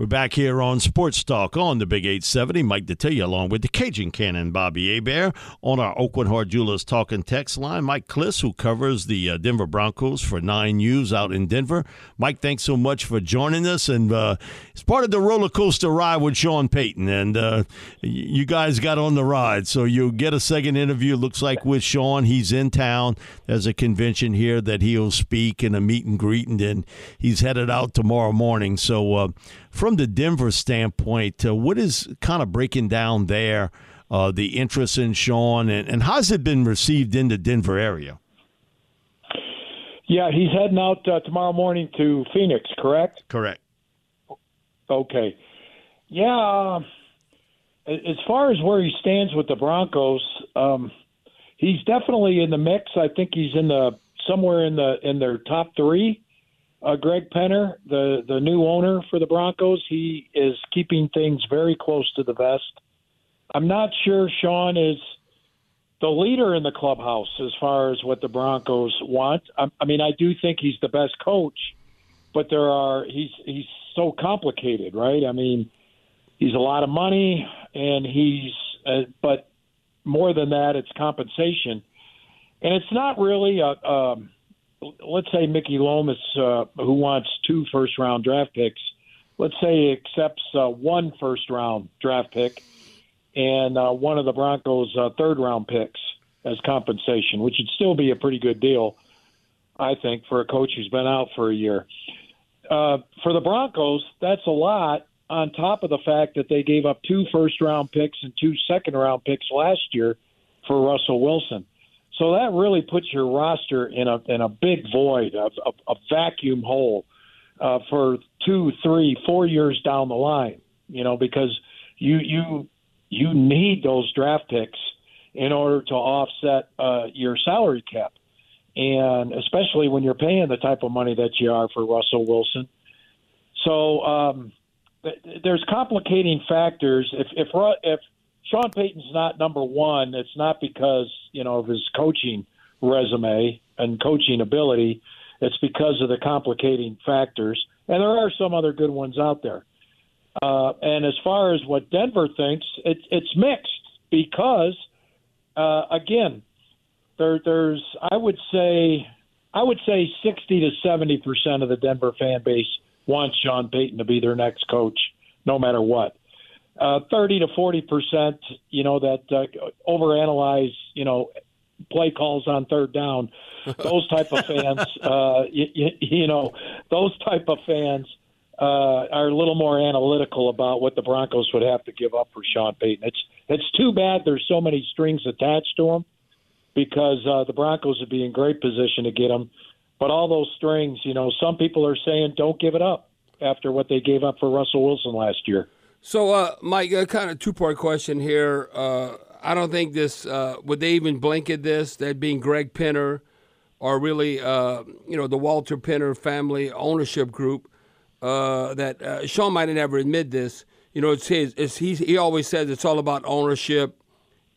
We're back here on Sports Talk on the Big 870. Mike Detillier along with the Cajun Cannon Bobby Hebert on our Aucoin Hart Jewelers talking text line. Mike Klis, who covers the uh, Denver Broncos for Nine News out in Denver. Mike, thanks so much for joining us. And uh, it's part of the roller coaster ride with Sean Payton. And uh, you guys got on the ride. So you'll get a second interview, looks like, with Sean. He's in town. There's a convention here that he'll speak and a meet and greet. And then he's headed out tomorrow morning. So, uh, from the Denver standpoint, uh, what is kind of breaking down there, uh, the interest in Sean, and, and how's it been received in the Denver area? Yeah, he's heading out uh, tomorrow morning to Phoenix, correct? Correct. Okay. Yeah, uh, as far as where he stands with the Broncos, um, he's definitely in the mix. I think he's in the somewhere in the in their top three uh, Greg Penner, the the new owner for the Broncos, he is keeping things very close to the vest. I'm not sure Sean is the leader in the clubhouse as far as what the Broncos want. I, I mean, I do think he's the best coach, but there are he's he's so complicated, right? I mean, he's a lot of money, and he's uh, but more than that, it's compensation, and it's not really a. Um, let's say Mickey Loomis, uh, who wants two first round draft picks, let's say he accepts uh, one first round draft pick and uh, one of the Broncos' uh, third round picks as compensation, which would still be a pretty good deal, I think, for a coach who's been out for a year. Uh, for the Broncos, that's a lot on top of the fact that they gave up two first round picks and two second round picks last year for Russell Wilson. So that really puts your roster in a in a big void, a, a, a vacuum hole uh, for two, three, four years down the line. You know, because you you you need those draft picks in order to offset uh, your salary cap, and especially when you're paying the type of money that you are for Russell Wilson. So um, there's complicating factors. If if if Sean Payton's not number one, it's not because you know of his coaching resume and coaching ability. It's because of the complicating factors, and there are some other good ones out there. Uh, and as far as what Denver thinks, it, it's mixed because, uh, again, there, there's I would say I would say sixty to seventy percent of the Denver fan base wants Sean Payton to be their next coach, no matter what uh, 30 to 40 percent, you know, that uh, overanalyze, you know, play calls on third down. Those type of fans, uh, you, you know, those type of fans uh, are a little more analytical about what the Broncos would have to give up for Sean Payton. It's it's too bad there's so many strings attached to him because uh, the Broncos would be in great position to get him. But all those strings, you know, some people are saying don't give it up after what they gave up for Russell Wilson last year. So, uh, Mike, a kind of two part question here. Uh, I don't think this uh, would they even blink at this that being Greg Penner or really uh, you know the Walton Penner family ownership group. uh, that uh, Sean might never admit this. You know, it's his. It's he. He always says it's all about ownership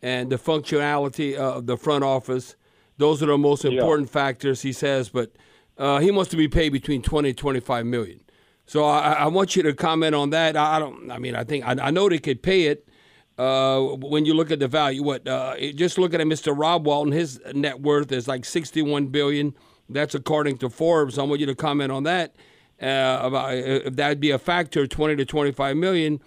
and the functionality of the front office. Those are the most important yeah. factors, he says. But uh, he wants to be paid between twenty and twenty-five million. So I, I, want you to comment on that. I don't. I mean, I think I, I know they could pay it uh, when you look at the value. What? Uh, just looking at Mr. Rob Walton, his net worth is like sixty-one billion. That's according to Forbes. I want you to comment on that. Uh, about uh, if that'd be a factor, twenty to twenty-five million.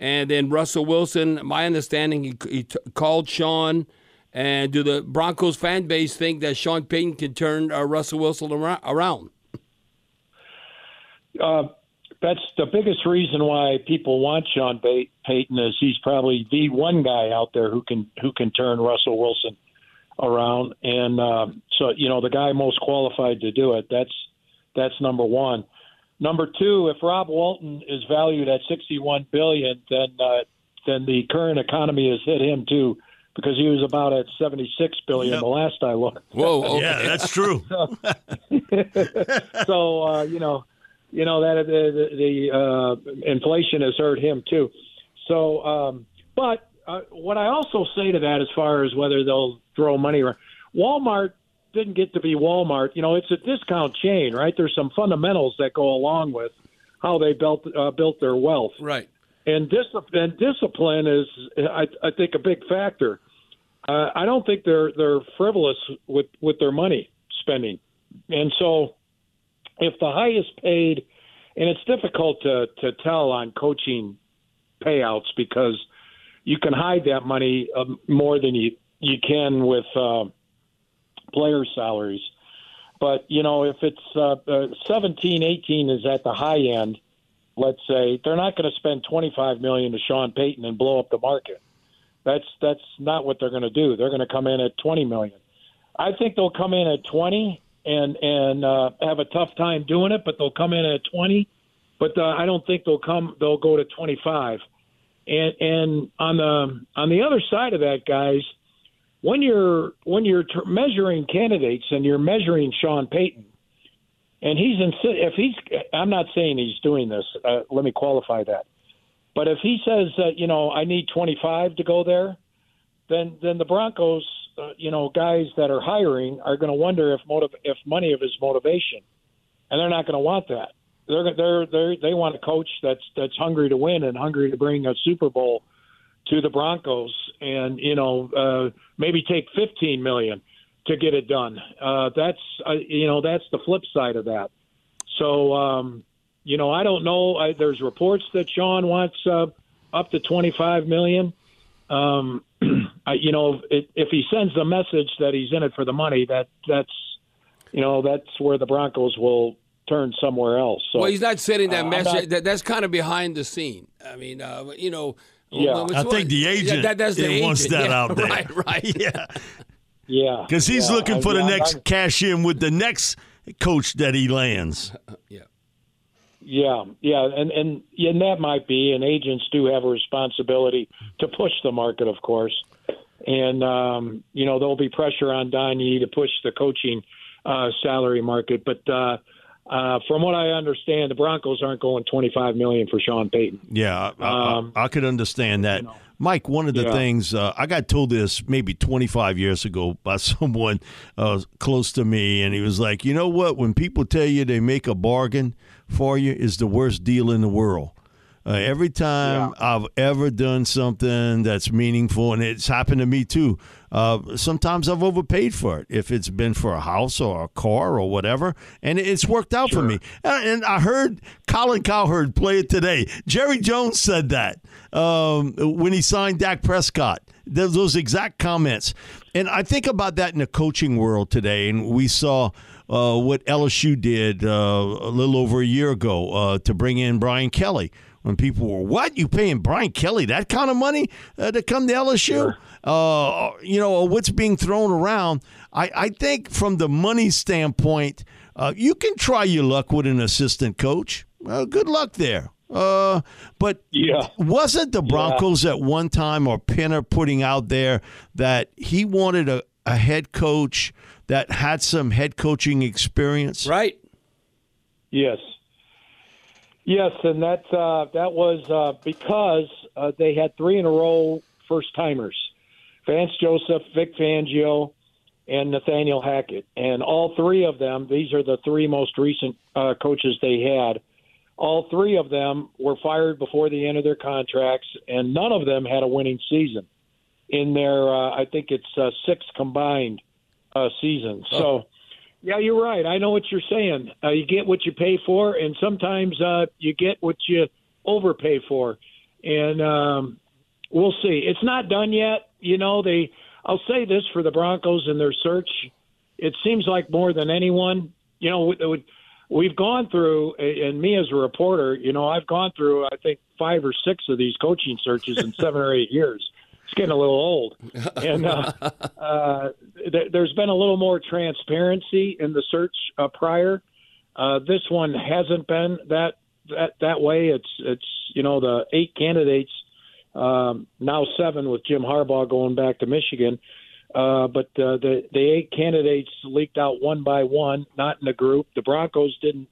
And then Russell Wilson, my understanding, he, he t- called Sean. And do the Broncos fan base think that Sean Payton can turn uh, Russell Wilson around? Uh, that's the biggest reason why people want Sean Payton is he's probably the one guy out there who can who can turn Russell Wilson around, and uh, so you know the guy most qualified to do it. That's that's number one. Number two, if Rob Walton is valued at 61 billion, then uh, then the current economy has hit him too, because he was about at 76 billion yep. the last I looked. Whoa, okay. yeah, that's true. so, so uh, you know, you know that the, the, the uh, inflation has hurt him too. So, um, but uh, what I also say to that, as far as whether they'll throw money around, Walmart didn't get to be Walmart. You know, it's a discount chain, right? There's some fundamentals that go along with how they built uh, built their wealth, right? And discipline, discipline is, I, I think, a big factor. Uh, I don't think they're they're frivolous with with their money spending, and so if the highest paid, and it's difficult to to tell on coaching payouts because you can hide that money uh, more than you you can with uh, player salaries. But you know, if it's uh, uh, 17, 18 is at the high end, let's say they're not going to spend 25 million to Sean Payton and blow up the market. That's that's not what they're going to do. They're going to come in at 20 million. I think they'll come in at 20 and and uh, have a tough time doing it, but they'll come in at 20. But uh, I don't think they'll come. They'll go to 25. And and on the on the other side of that, guys, when you're when you're t- measuring candidates and you're measuring Sean Payton, and he's in, if he's I'm not saying he's doing this. Uh, let me qualify that. But if he says that you know I need 25 to go there, then then the Broncos, uh, you know, guys that are hiring are going to wonder if motive if money is motivation, and they're not going to want that. They're they're they they want a coach that's that's hungry to win and hungry to bring a Super Bowl to the Broncos, and you know uh, maybe take 15 million to get it done. Uh, that's uh, you know that's the flip side of that. So um, you know I don't know. I, there's reports that Sean wants uh, up to 25 million. Um, I, you know it, if he sends the message that he's in it for the money, that that's you know that's where the Broncos will turn somewhere else. So, well, he's not sending that uh, message. Not, that, that's kind of behind the scene. I mean, uh, you know, yeah, I think the agent yeah, that, that's the agent. wants that yeah, out there. Right, right. yeah, yeah. Because he's yeah. looking for I, the next I'm, cash in with the next coach that he lands. yeah. Yeah, yeah, and and and that might be, and agents do have a responsibility to push the market, of course, and um, you know there'll be pressure on Don Yee to push the coaching uh, salary market, but uh, uh, from what I understand, the Broncos aren't going twenty five million for Sean Payton. Yeah, I, um, I, I could understand that. You know, Mike, one of the yeah. things uh, I got told this maybe 25 years ago by someone uh, close to me, and he was like, "You know what? When people tell you they make a bargain for you, is the worst deal in the world." Uh, every time yeah. I've ever done something that's meaningful, and it's happened to me too. Uh, sometimes I've overpaid for it, if it's been for a house or a car or whatever, and it's worked out sure. for me. Uh, and I heard Colin Cowherd play it today. Jerry Jones said that um, when he signed Dak Prescott. Those exact comments. And I think about that in the coaching world today, and we saw. Uh, what LSU did uh, a little over a year ago uh, to bring in Brian Kelly when people were, what? You paying Brian Kelly that kind of money uh, to come to LSU? Sure. Uh, you know, what's being thrown around. I, I think from the money standpoint, uh, you can try your luck with an assistant coach. Well, good luck there. Uh, but yeah. wasn't the Broncos yeah. at one time or Penner putting out there that he wanted a, a head coach that had some head coaching experience? Right. Yes. Yes, and that uh, that was uh, because uh, they had three in a row first timers: Vance Joseph, Vic Fangio, and Nathaniel Hackett. And all three of them, these are the three most recent uh, coaches they had. All three of them were fired before the end of their contracts, and none of them had a winning season in their, uh, I think it's uh, six combined uh, seasons. Oh. Yeah, you're right. I know what you're saying. Uh, you get what you pay for, and sometimes uh, you get what you overpay for. And um, we'll see. It's not done yet. You know, they. I'll say this for the Broncos and their search. It seems like more than anyone. You know, we've gone through, and me as a reporter, you know, I've gone through, I think, five or six of these coaching searches in seven or eight years it's getting a little old. And uh, uh, th- there's been a little more transparency in the search uh, prior. Uh, this one hasn't been that that that way. It's it's you know the eight candidates um, now seven with Jim Harbaugh going back to Michigan. Uh, but uh, the the eight candidates leaked out one by one, not in a group. The Broncos didn't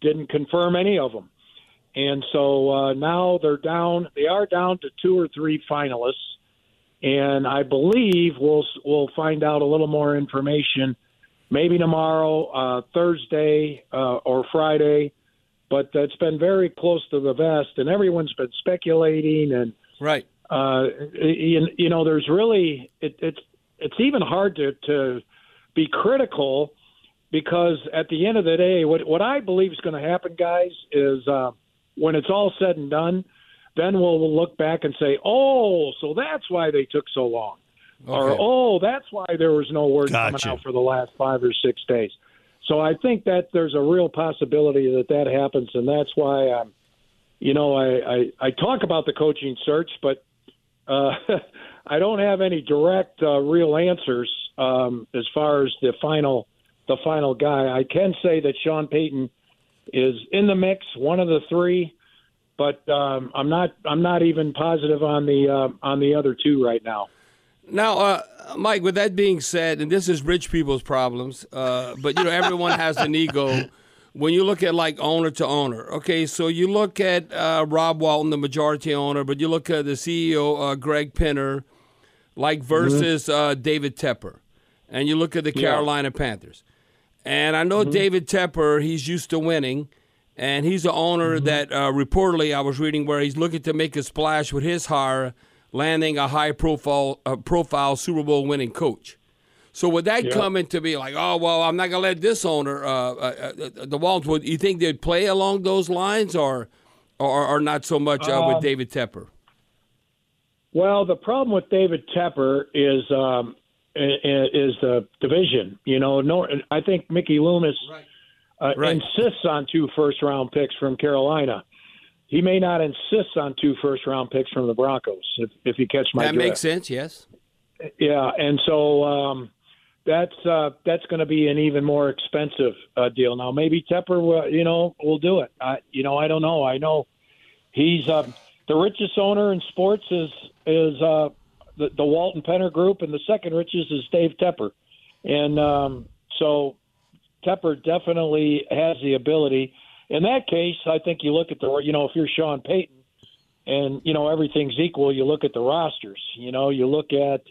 didn't confirm any of them, and so uh, now they're down. They are down to two or three finalists and I believe we'll we'll find out a little more information maybe tomorrow, uh, Thursday, uh, or Friday. But it's been very close to the vest, and everyone's been speculating and right. Uh, you, you know, there's really it, it's it's even hard to to be critical because at the end of the day, what what I believe is going to happen, guys, is uh, when it's all said and done then we'll look back and say, oh, so that's why they took so long. Okay. Or, oh, that's why there was no word gotcha. coming out for the last five or six days. So I think that there's a real possibility that that happens, and that's why I'm, you know, I, I, I talk about the coaching search, but uh, I don't have any direct uh, real answers um, as far as the final the final guy. I can say that Sean Payton is in the mix, one of the three but um, I'm not I'm not even positive on the uh, on the other two right now. Now, uh, Mike, with that being said, and this is rich people's problems, uh, but you know everyone has an ego. When you look at like owner to owner, okay, so you look at uh, Rob Walton, the majority owner, but you look at the CEO uh, Greg Penner, like versus mm-hmm. David Tepper, and you look at the Carolina yeah. Panthers. And I know mm-hmm. David Tepper, he's used to winning and he's the owner mm-hmm. that uh, reportedly I was reading where he's looking to make a splash with his hire, landing a high profile uh, profile Super Bowl winning coach. So would that come into be like, oh well, I'm not gonna let this owner, uh, uh, uh the Walls. Would you think they'd play along those lines, or or, or not so much uh, with um, David Tepper? Well, the problem with David Tepper is um, is the division. You know, no, I think Mickey Loomis. Right uh, right. insists on two first round picks from Carolina. He may not insist on two first round picks from the Broncos, if, if you catch my That drift. makes sense, yes. Yeah, and so um, that's uh, that's going to be an even more expensive uh, deal. Now, maybe Tepper, will, you know, will do it. I, you know, I don't know. I know he's uh, the richest owner in sports is is uh, the, the Walton Penner Group, and the second richest is Dave Tepper, and um, so Tepper definitely has the ability. In that case, I think you look at the, you know, if you're Sean Payton and, you know, everything's equal, you look at the rosters. You know, you look at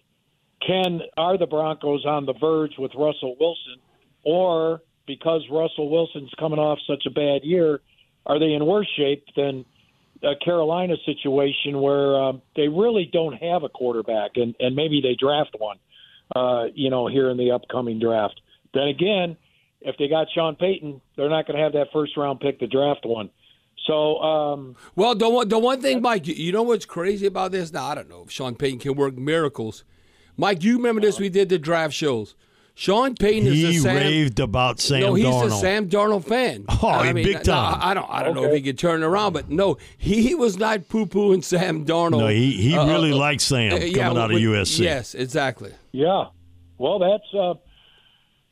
can, are the Broncos on the verge with Russell Wilson? Or because Russell Wilson's coming off such a bad year, are they in worse shape than a Carolina situation where um, they really don't have a quarterback and, and maybe they draft one, uh, you know, here in the upcoming draft? Then again, if they got Sean Payton, they're not going to have that first round pick to draft one. So, um, well, the one, the one thing, Mike, you know what's crazy about this? Now, I don't know if Sean Payton can work miracles. Mike, you remember this? We did the draft shows. Sean Payton he is a Sam, raved about Sam. No, he's Darnold. a Sam Darnold fan. Oh, I mean, big time. No, I don't, I don't okay. know if he could turn around, but no, he was not poo pooing Sam Darnold. No, he he uh, really uh, likes Sam uh, coming yeah, out of USC. Yes, exactly. Yeah, well, that's uh,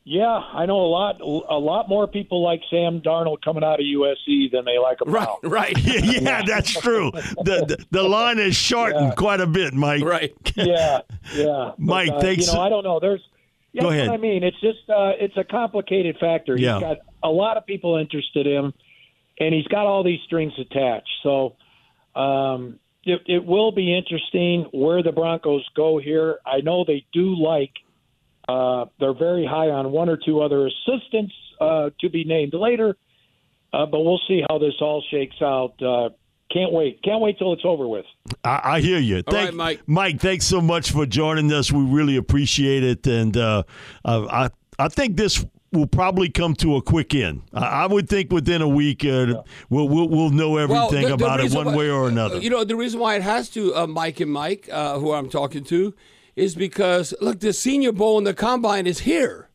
yeah, I know a lot. A lot more people like Sam Darnold coming out of USC than they like him right, now. Right, yeah, yeah, that's true. The, the, the line is shortened yeah. quite a bit, Mike. Right. yeah, yeah. Mike, but, uh, thanks. You know, I don't know. There's. Yeah, Go ahead. I mean, it's just uh, it's a complicated factor. Yeah. He's got a lot of people interested in him. and he's got all these strings attached. So um, it, it will be interesting where the Broncos go here. I know they do like. Uh, they're very high on one or two other assistants uh, to be named later, uh, but we'll see how this all shakes out. Uh, can't wait. Can't wait till it's over with. I, I hear you. All Thank, right, Mike. Mike, thanks so much for joining us. We really appreciate it, and uh, uh, I I think this will probably come to a quick end. I, I would think within a week uh, we'll, we'll we'll know everything the- the about it one why- way or another. You know, the reason why it has to, uh, Mike and Mike, uh, who I'm talking to, is because look, the Senior Bowl and the Combine is here.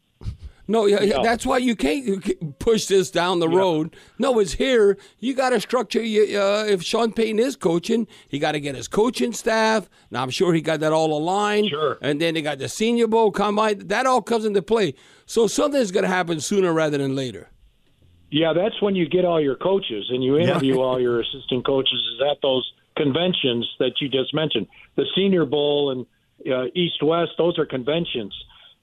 No, yeah, yeah, that's why you can't push this down the road. No, it's here. You got to structure. You, uh, if Sean Payton is coaching, he got to get his coaching staff. Now I'm sure he got that all aligned. Sure. And then they got the Senior Bowl combine. That all comes into play. So something's going to happen sooner rather than later. Yeah, that's when you get all your coaches and you interview all your assistant coaches is at those conventions that you just mentioned. The Senior Bowl and uh, East West, those are conventions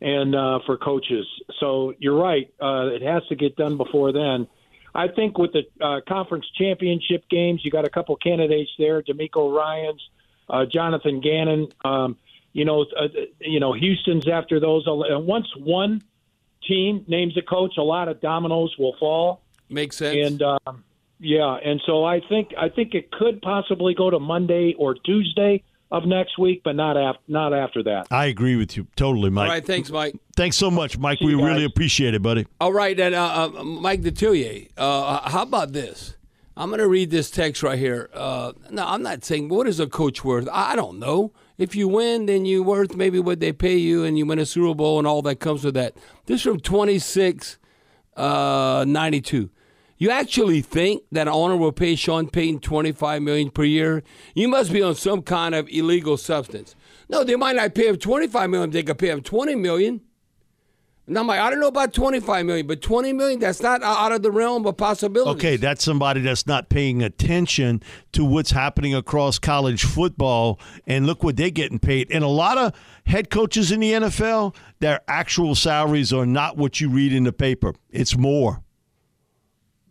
and uh, for coaches. So you're right. Uh, it has to get done before then. I think with the uh, conference championship games, you got a couple candidates there: DeMeco Ryans, uh, Jonathan Gannon. Um, you know, uh, you know, Houston's after those. And once one team names a coach, a lot of dominoes will fall. Makes sense. And um, yeah, and so I think I think it could possibly go to Monday or Tuesday of next week, but not after not after that. I agree with you totally, Mike. all right, thanks, Mike. Thanks so much, Mike. See We really appreciate it, buddy. All right, and uh, uh, Mike Detillier, uh, how about this? I'm going to read this text right here. Uh, no, I'm not saying what is a coach worth. I don't know. If you win, then you worth maybe what they pay you, and you win a Super Bowl and all that comes with that. This from 26 uh, 92. You actually think that owner will pay Sean Payton 25 million per year? You must be on some kind of illegal substance. No, they might not pay him 25 million. They could pay him 20 million. And I'm like, I don't know about 25 million, but 20 million, that's not out of the realm of possibility. Okay, that's somebody that's not paying attention to what's happening across college football. And look what they're getting paid. And a lot of head coaches in the NFL, their actual salaries are not what you read in the paper. It's more.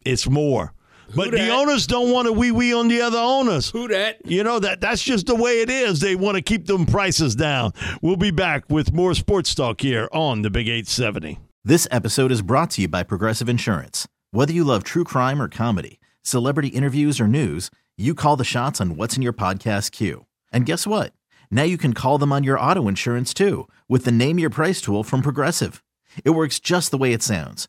It's more. But the owners don't want to wee wee on the other owners. Who that? You know that that's just the way it is. They want to keep them prices down. We'll be back with more sports talk here on the Big 870. This episode is brought to you by Progressive Insurance. Whether you love true crime or comedy, celebrity interviews or news, you call the shots on what's in your podcast queue. And guess what? Now you can call them on your auto insurance too with the Name Your Price tool from Progressive. It works just the way it sounds.